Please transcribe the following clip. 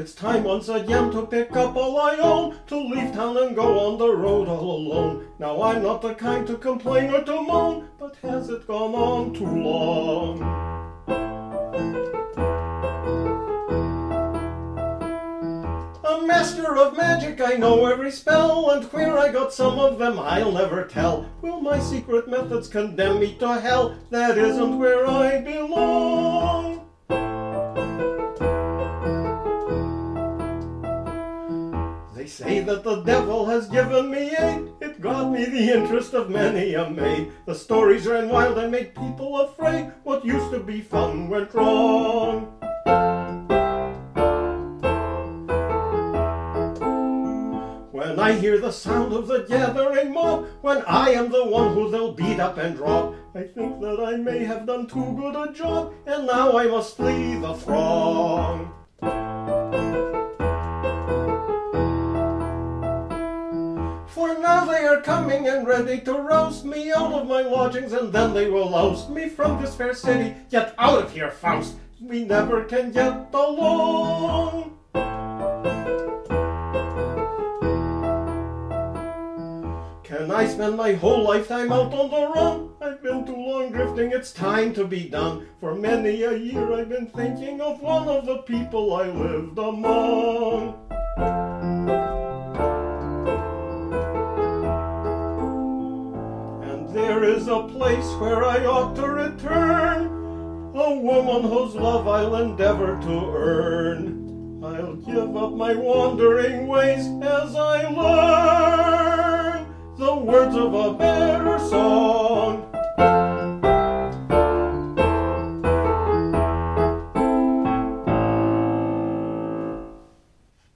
It's time once again to pick up all I own, to leave town and go on the road all alone. Now I'm not the kind to complain or to moan, but has it gone on too long? A master of magic, I know every spell, and where I got some of them I'll never tell. Will my secret methods condemn me to hell? That isn't where I say that the devil has given me aid. It got me the interest of many a maid. The stories ran wild and made people afraid. What used to be fun went wrong. When I hear the sound of the gathering mob, when I am the one who they'll beat up and rob, I think that I may have done too good a job, and now I must flee the throng. Now they are coming and ready to roast me out of my lodgings, and then they will oust me from this fair city. Get out of here, Faust! We never can get along. Can I spend my whole lifetime out on the run? I've been too long drifting, it's time to be done. For many a year I've been thinking of one of the people I lived among. There is a place where I ought to return, a woman whose love I'll endeavor to earn. I'll give up my wandering ways as I learn the words of a.